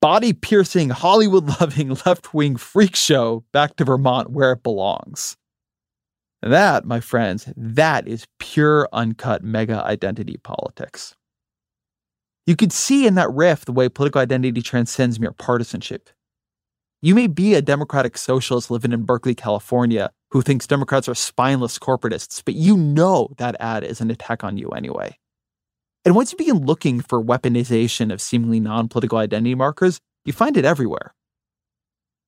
Body piercing, Hollywood loving, [laughs] left wing freak show back to Vermont where it belongs. That, my friends, that is pure uncut mega identity politics. You could see in that riff the way political identity transcends mere partisanship. You may be a democratic socialist living in Berkeley, California, who thinks Democrats are spineless corporatists, but you know that ad is an attack on you anyway. And once you begin looking for weaponization of seemingly non political identity markers, you find it everywhere.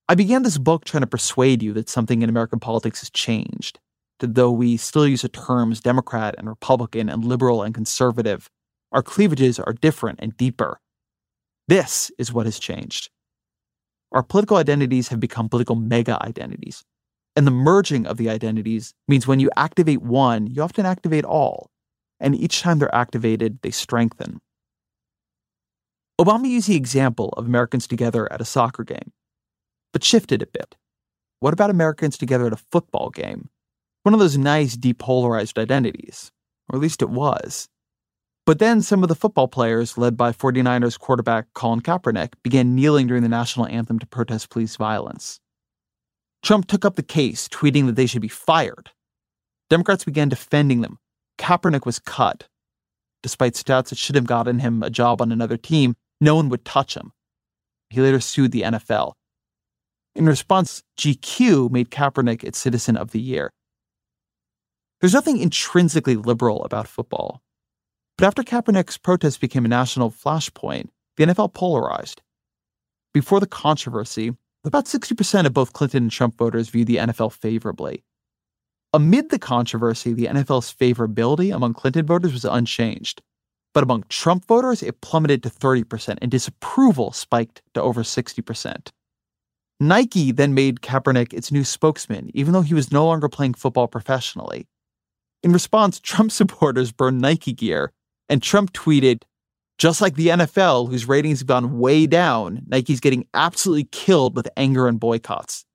I began this book trying to persuade you that something in American politics has changed, that though we still use the terms Democrat and Republican and liberal and conservative, our cleavages are different and deeper. This is what has changed. Our political identities have become political mega identities. And the merging of the identities means when you activate one, you often activate all. And each time they're activated, they strengthen. Obama used the example of Americans together at a soccer game, but shifted a bit. What about Americans together at a football game? One of those nice depolarized identities, or at least it was. But then some of the football players, led by 49ers quarterback Colin Kaepernick, began kneeling during the national anthem to protest police violence. Trump took up the case, tweeting that they should be fired. Democrats began defending them. Kaepernick was cut. Despite stats that should have gotten him a job on another team, no one would touch him. He later sued the NFL. In response, GQ made Kaepernick its Citizen of the Year. There's nothing intrinsically liberal about football. But after Kaepernick's protest became a national flashpoint, the NFL polarized. Before the controversy, about 60% of both Clinton and Trump voters viewed the NFL favorably. Amid the controversy, the NFL's favorability among Clinton voters was unchanged. But among Trump voters, it plummeted to 30%, and disapproval spiked to over 60%. Nike then made Kaepernick its new spokesman, even though he was no longer playing football professionally. In response, Trump [laughs] supporters burned Nike gear and Trump tweeted, just like the NFL, whose ratings have gone way down, Nike's getting absolutely killed with anger and boycotts.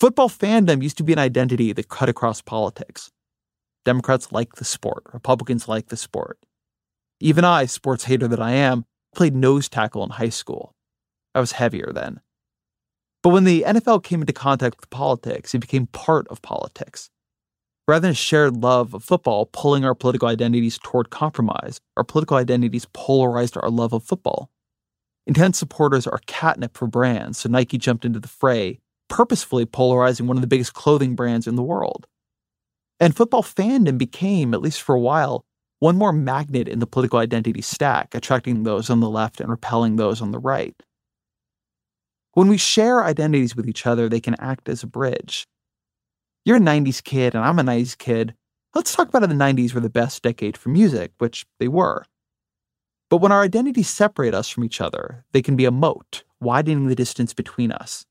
Football fandom used to be an identity that cut across politics. Democrats like the sport, Republicans like the sport. Even I, sports hater that I am, played nose tackle in high school. I was heavier then. But when the NFL came into contact with politics, it became part of politics. Rather than a shared love of football pulling our political identities toward compromise, our political identities polarized our love of football. Intense supporters are catnip for brands, so Nike jumped into the fray, purposefully polarizing one of the biggest clothing brands in the world. And football fandom became, at least for a while, one more magnet in the political identity stack, attracting those on the left and repelling those on the right. When we share identities with each other, they can act as a bridge. You're a 90s kid and I'm a 90s kid. Let's talk about how the 90s were the best decade for music, which they were. But when our identities separate us from each other, they can be a moat, widening the distance between us.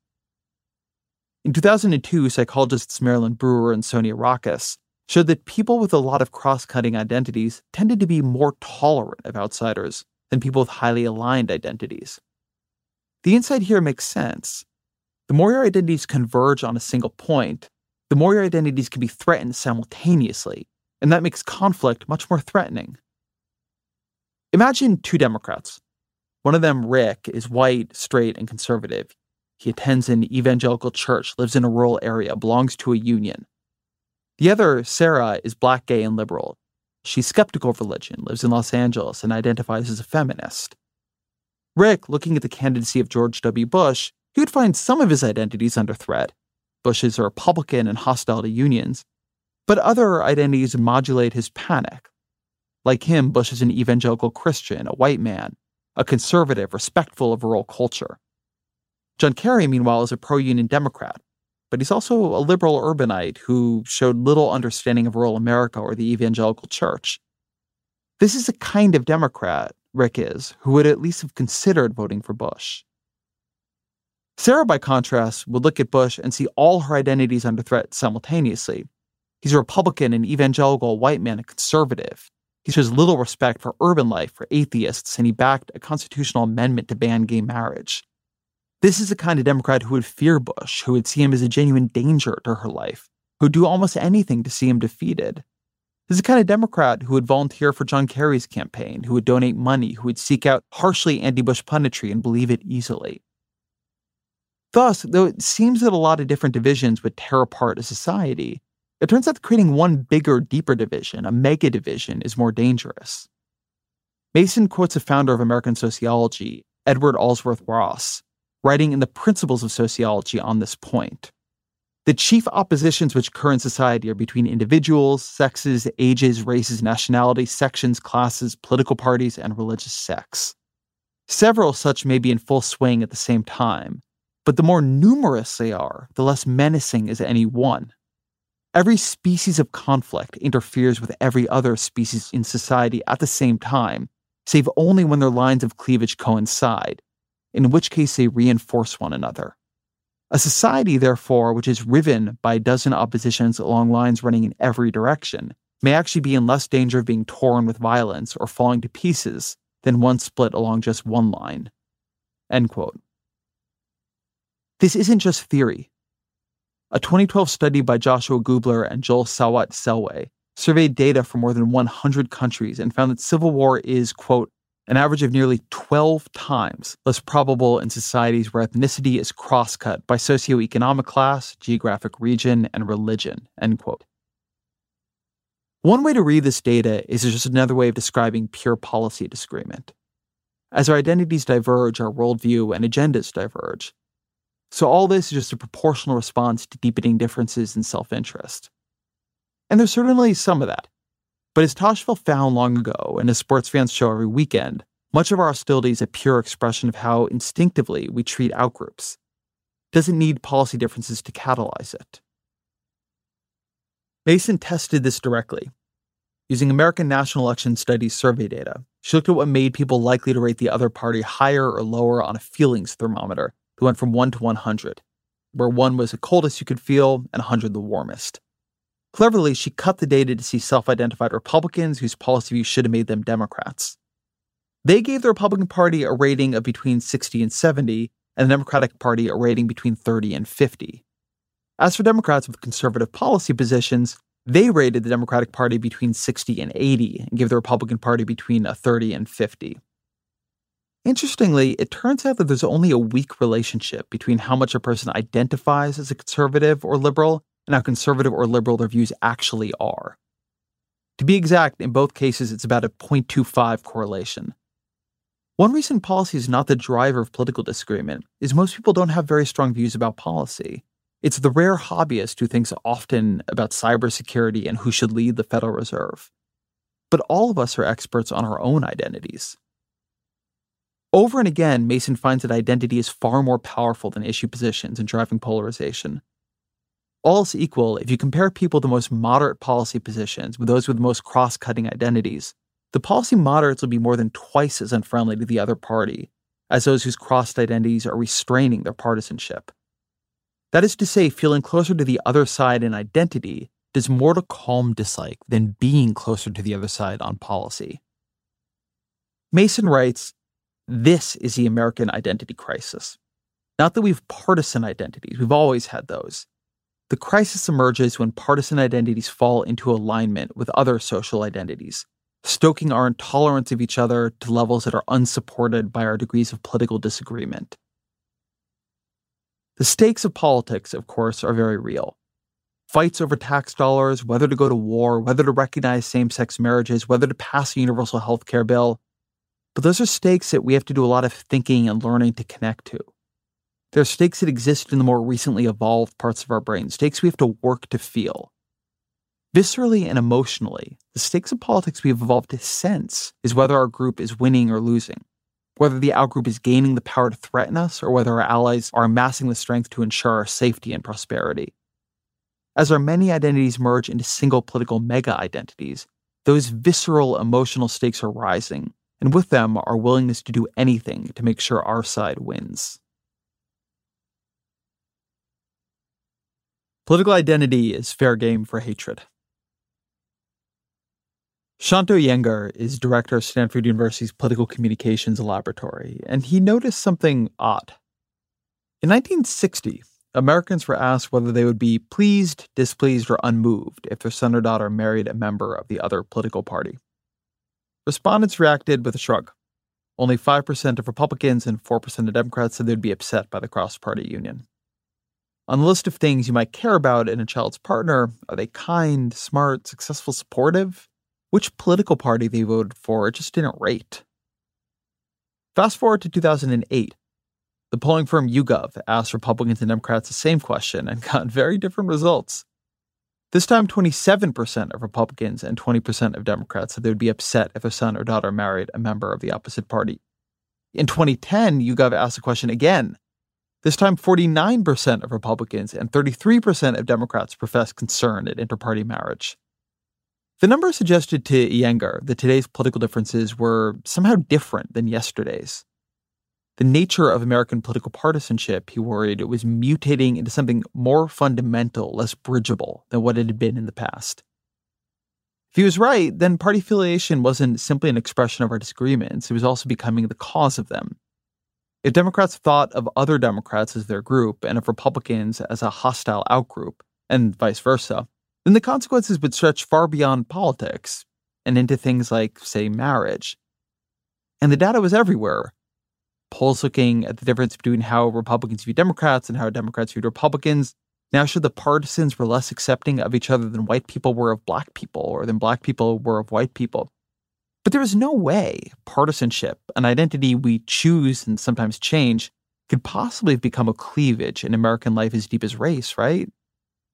In 2002, psychologists Marilyn Brewer and Sonia Roccas showed that people with a lot of cross cutting identities tended to be more tolerant of outsiders than people with highly aligned identities. The insight here makes sense. The more your identities converge on a single point, the more your identities can be threatened simultaneously, and that makes conflict much more threatening. Imagine two Democrats. One of them, Rick, is white, straight, and conservative. He attends an evangelical church, lives in a rural area, belongs to a union. The other, Sarah, is black, gay, and liberal. She's skeptical of religion, lives in Los Angeles, and identifies as a feminist. Rick, looking at the candidacy of George W. Bush, he would find some of his identities under threat, Bush is a Republican and hostile to unions, but other identities modulate his panic. Like him, Bush is an evangelical Christian, a white man, a conservative, respectful of rural culture. John Kerry, meanwhile, is a pro union Democrat, but he's also a liberal urbanite who showed little understanding of rural America or the evangelical church. This is a kind of Democrat, Rick is who would at least have considered voting for Bush. Sarah, by contrast, would look at Bush and see all her identities under threat simultaneously. He's a Republican, an evangelical, white man, a conservative. He shows little respect for urban life, for atheists, and he backed a constitutional amendment to ban gay marriage. This is the kind of Democrat who would fear Bush, who would see him as a genuine danger to her life, who would do almost anything to see him defeated. This is the kind of Democrat who would volunteer for John Kerry's campaign, who would donate money, who would seek out harshly anti Bush punditry and believe it easily. Thus, though it seems that a lot of different divisions would tear apart a society, it turns out that creating one bigger, deeper division, a mega division, is more dangerous. Mason quotes a founder of American sociology, Edward Alsworth Ross, writing in the Principles of Sociology on this point. The chief oppositions which occur in society are between individuals, sexes, ages, races, nationalities, sections, classes, political parties, and religious sects. Several such may be in full swing at the same time, but the more numerous they are, the less menacing is any one. Every species of conflict interferes with every other species in society at the same time, save only when their lines of cleavage coincide, in which case they reinforce one another. A society, therefore, which is riven by a dozen oppositions along lines running in every direction, may actually be in less danger of being torn with violence or falling to pieces than one split along just one line. End quote. This isn't just theory. A 2012 study by Joshua Gubler and Joel Sawat Selway surveyed data from more than 100 countries and found that civil war is, quote, an average of nearly 12 times less probable in societies where ethnicity is crosscut by socioeconomic class, geographic region, and religion, end quote. One way to read this data is just another way of describing pure policy disagreement. As our identities diverge, our worldview and agendas diverge. So all this is just a proportional response to deepening differences in self interest. And there's certainly some of that. But as Tajfel found long ago, and as sports fans show every weekend, much of our hostility is a pure expression of how instinctively we treat outgroups. Doesn't need policy differences to catalyze it. Mason tested this directly. Using American National Election Studies survey data, she looked at what made people likely to rate the other party higher or lower on a feelings thermometer that went from 1 to 100, where 1 was the coldest you could feel and 100 the warmest. Cleverly, she cut the data to see self identified Republicans whose policy views should have made them Democrats. They gave the Republican Party a rating of between 60 and 70, and the Democratic Party a rating between 30 and 50. As for Democrats with conservative policy positions, they rated the Democratic Party between 60 and 80 and gave the Republican Party between a 30 and 50. Interestingly, it turns out that there's only a weak relationship between how much a person identifies as a conservative or liberal and how conservative or liberal their views actually are. To be exact, in both cases, it's about a 0.25 correlation. One reason policy is not the driver of political disagreement is most people don't have very strong views about policy. It's the rare hobbyist who thinks often about cybersecurity and who should lead the Federal Reserve. But all of us are experts on our own identities. Over and again, Mason finds that identity is far more powerful than issue positions in driving polarization. All else equal, if you compare people with the most moderate policy positions with those with the most cross cutting identities, the policy moderates will be more than twice as unfriendly to the other party as those whose crossed identities are restraining their partisanship. That is to say, feeling closer to the other side in identity does more to calm dislike than being closer to the other side on policy. Mason writes this is the American identity crisis. Not that we've partisan identities, we've always had those. The crisis emerges when partisan identities fall into alignment with other social identities, stoking our intolerance of each other to levels that are unsupported by our degrees of political disagreement. The stakes of politics, of course, are very real. Fights over tax dollars, whether to go to war, whether to recognize same sex marriages, whether to pass a universal health care bill, but those are stakes that we have to do a lot of thinking and learning to connect to. There are stakes that exist in the more recently evolved parts of our brain, stakes we have to work to feel. Viscerally and emotionally, the stakes of politics we have evolved to sense is whether our group is winning or losing, whether the outgroup is gaining the power to threaten us, or whether our allies are amassing the strength to ensure our safety and prosperity. As our many identities merge into single political mega identities, those visceral emotional stakes are rising, and with them, our willingness to do anything to make sure our side wins. Political identity is fair game for hatred. Shanto Iyengar is director of Stanford University's Political Communications Laboratory, and he noticed something odd. In 1960, Americans were asked whether they would be pleased, displeased, or unmoved if their son or daughter married a member of the other political party. Respondents reacted with a shrug. Only 5% of Republicans and 4% of Democrats said they'd be upset by the cross party union. On the list of things you might care about in a child's partner, are they kind, smart, successful, supportive? which political party they voted for, it just didn't rate. Fast forward to 2008. The polling firm YouGov asked Republicans and Democrats the same question and [laughs] got very different results. This time, 27% of Republicans and 20% of Democrats said they would be upset if a son or daughter married a member of the opposite party. In 2010, YouGov asked the question again. This time, 49% of Republicans and 33% of Democrats professed concern at interparty marriage. The numbers suggested to Iyengar that today's political differences were somehow different than yesterday's. The nature of American political partisanship, he worried, was mutating into something more fundamental, less bridgeable than what it had been in the past. If he was right, then party affiliation wasn't simply an expression of our disagreements, it was also becoming the cause of them. If Democrats thought of other Democrats as their group and of Republicans as a hostile outgroup, and vice versa, then the consequences would stretch far beyond politics and into things like, say, marriage. And the data was everywhere. Polls looking at the difference between how Republicans view Democrats and how Democrats viewed Republicans now should the partisans were less accepting of each other than white people were of black people or than black people were of white people. But there is no way partisanship, an identity we choose and sometimes change, could possibly have become a cleavage in American life as deep as race, right?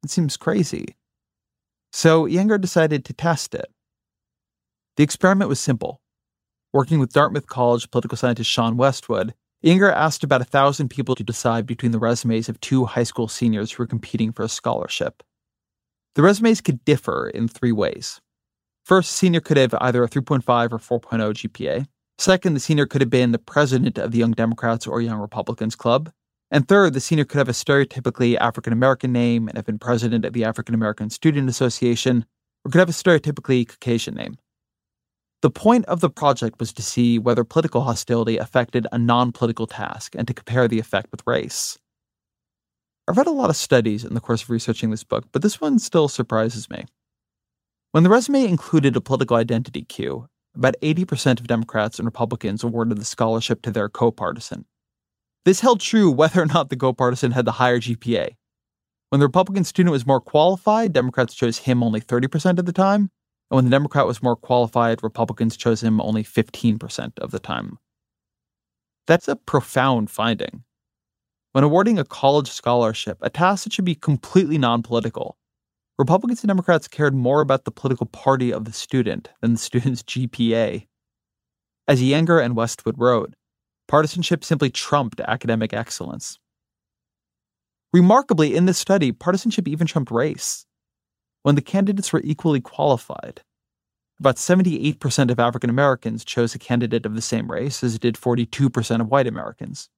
It seems crazy. So Iyengar decided to test it. The experiment was simple. Working with Dartmouth College political scientist Sean Westwood, Iyengar asked about a thousand people to decide between the resumes of two high school seniors who were competing for a scholarship. The resumes could differ in three ways. First, senior could have either a 3.5 or 4.0 GPA. Second, the senior could have been the president of the Young Democrats or Young Republicans Club. And third, the senior could have a stereotypically African American name and have been president of the African American Student Association, or could have a stereotypically Caucasian name. The point of the project was to see whether political hostility affected a non political task and to compare the effect with race. I've read a lot of studies in the course of researching this book, but this one still surprises me. When the resume included a political identity cue, about 80% of Democrats and Republicans awarded the scholarship to their co partisan. This held true whether or not the co-partisan had the higher GPA. When the Republican student was more qualified, Democrats chose him only 30% of the time, and when the Democrat was more qualified, Republicans chose him only 15% of the time. That's a profound finding. When awarding a college scholarship, a task that should be completely non political, Republicans and Democrats cared more about the political party of the student than the student's GPA. As Iyengar and Westwood wrote, Partisanship simply trumped academic excellence. Remarkably, in this study, partisanship even trumped race. When the candidates were equally qualified, about 78% of African Americans chose a candidate of the same race, as did 42% of white Americans.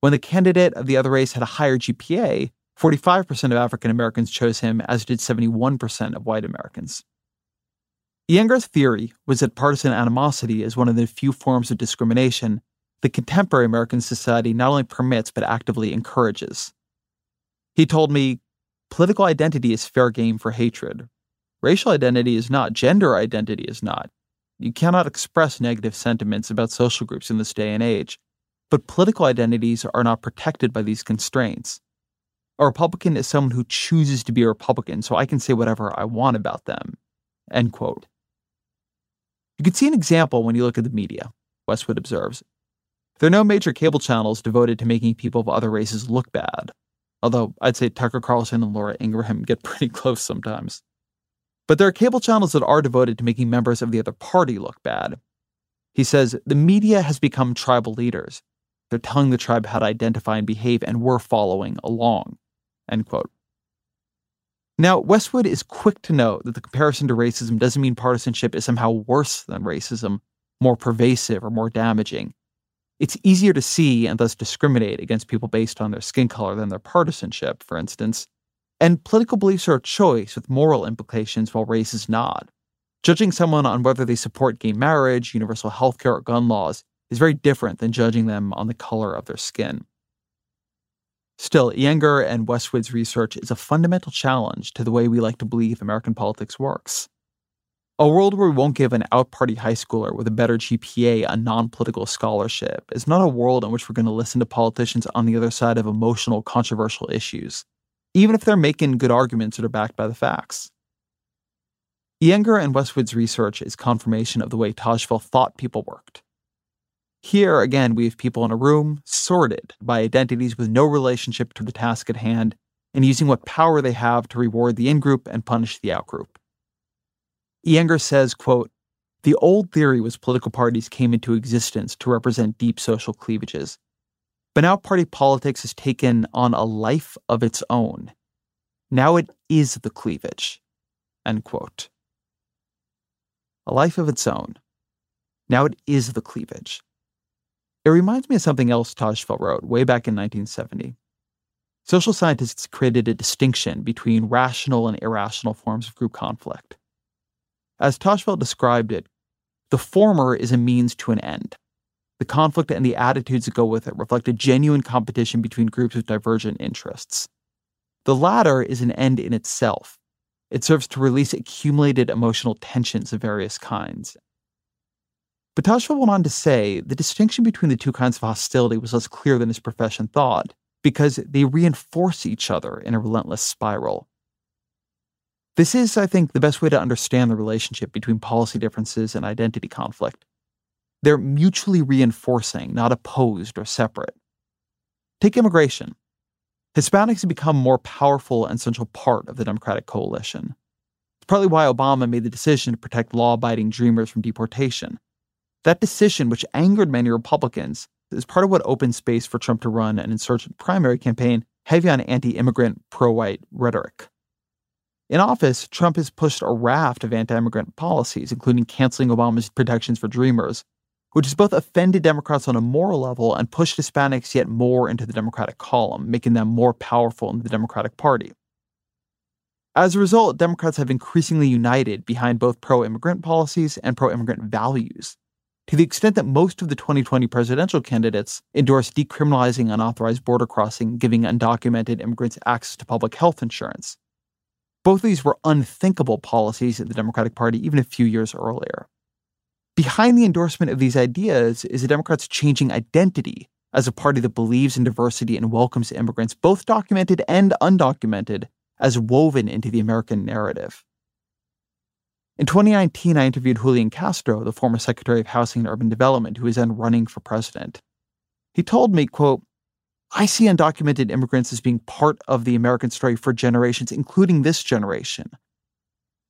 When the candidate of the other race had a higher GPA, 45% of African Americans chose him, as did 71% of white Americans. Iyengar's theory was that partisan animosity is one of the few forms of discrimination the contemporary American society not only permits but actively encourages. He told me political identity is fair game for hatred. Racial identity is not, gender identity is not. You cannot express negative sentiments about social groups in this day and age, but political identities are not protected by these constraints. A Republican is someone who chooses to be a Republican, so I can say whatever I want about them. End quote. You can see an example when you look at the media, Westwood observes. There are no major cable channels devoted to making people of other races look bad, although I'd say Tucker Carlson and Laura Ingraham get pretty [laughs] close sometimes. But there are cable channels that are devoted to making members of the other party look bad. He says the media has become tribal leaders. They're telling the tribe how to identify and behave, and we're following along. End quote. Now, Westwood is quick to note that the comparison to racism doesn't mean partisanship is somehow worse than racism, more pervasive, or more damaging. It's easier to see and thus discriminate against people based on their skin color than their partisanship, for instance. And political beliefs are a choice with moral implications while race is not. Judging someone on whether they support gay marriage, universal health care, or gun laws is very different than judging them on the color of their skin. Still, Iyengar and Westwood's research is a fundamental challenge to the way we like to believe American politics works. A world where we won't give an out party high schooler with a better GPA a non political scholarship is not a world in which we're going to listen to politicians on the other side of emotional, controversial issues, even if they're making good arguments that are backed by the facts. Iyengar and Westwood's research is confirmation of the way Tajfel thought people worked. Here, again, we have people in a room sorted by identities with no relationship to the task at hand and using what power they have to reward the in group and punish the out group. Iyengar says, quote, the old theory was political parties came into existence to represent deep social cleavages. But now party politics has taken on a life of its own. Now it is the cleavage. End quote. A life of its own. Now it is the cleavage. It reminds me of something else Tajfel wrote way back in 1970. Social scientists created a distinction between rational and irrational forms of group conflict. As Tajfel described it, the former is a means to an end. The conflict and the attitudes that go with it reflect a genuine competition between groups with divergent interests. The latter is an end in itself. It serves to release accumulated emotional tensions of various kinds. But Tajfel went on to say the distinction between the two kinds of hostility was less clear than his profession thought, because they reinforce each other in a relentless spiral. This is, I think, the best way to understand the relationship between policy differences and identity conflict. They're mutually reinforcing, not opposed or separate. Take immigration. Hispanics have become more powerful and central part of the Democratic coalition. It's partly why Obama made the decision to protect law abiding dreamers from deportation. That decision, which angered many Republicans, is part of what opened space for Trump to run an insurgent primary campaign heavy on anti immigrant, pro white rhetoric. In office, Trump has pushed a raft of anti immigrant policies, including canceling Obama's protections for Dreamers, which has both offended Democrats on a moral level and pushed Hispanics yet more into the Democratic column, making them more powerful in the Democratic Party. As a result, Democrats have increasingly united behind both pro immigrant policies and pro immigrant values, to the extent that most of the 2020 presidential candidates endorsed decriminalizing unauthorized border crossing, giving undocumented immigrants access to public health insurance. Both of these were unthinkable policies in the Democratic Party even a few years earlier. Behind the endorsement of these ideas is the Democrats' changing identity as a party that believes in diversity and welcomes immigrants, both documented and undocumented, as woven into the American narrative. In 2019, I interviewed Julian Castro, the former Secretary of Housing and Urban Development, who is then running for president. He told me, quote, I see undocumented immigrants as being part of the American story for generations, including this generation.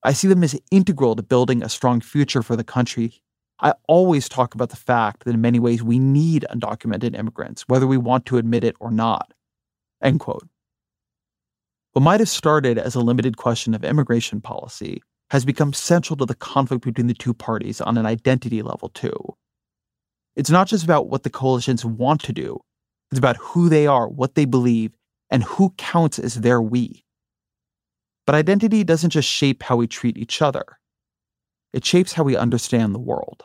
I see them as integral to building a strong future for the country. I always talk about the fact that in many ways we need undocumented immigrants, whether we want to admit it or not. End quote. What might have started as a limited question of immigration policy has become central to the conflict between the two parties on an identity level, too. It's not just about what the coalitions want to do, it's about who they are, what they believe, and who counts as their we. But identity doesn't just shape how we treat each other, it shapes how we understand the world.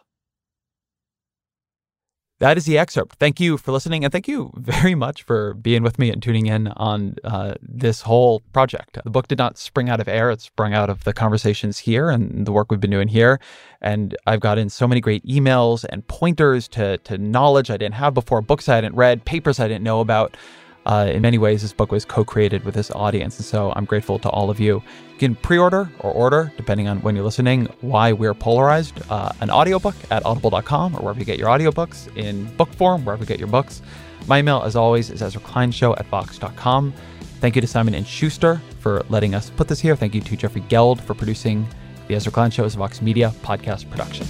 That is the excerpt. Thank you for listening, and thank you very much for being with me and tuning in on uh, this whole project. The book did not spring out of air; it sprung out of the conversations here and the work we've been doing here. And I've gotten so many great emails and pointers to to knowledge I didn't have before, books I hadn't read, papers I didn't know about. Uh, in many ways, this book was co created with this audience. And so I'm grateful to all of you. You can pre order or order, depending on when you're listening, Why We're Polarized, uh, an audiobook at audible.com or wherever you get your audiobooks, in book form, wherever you get your books. My email, as always, is ezrakleinshow at vox.com. Thank you to Simon and Schuster for letting us put this here. Thank you to Jeffrey Geld for producing the Ezra Klein Show is a Vox Media podcast production.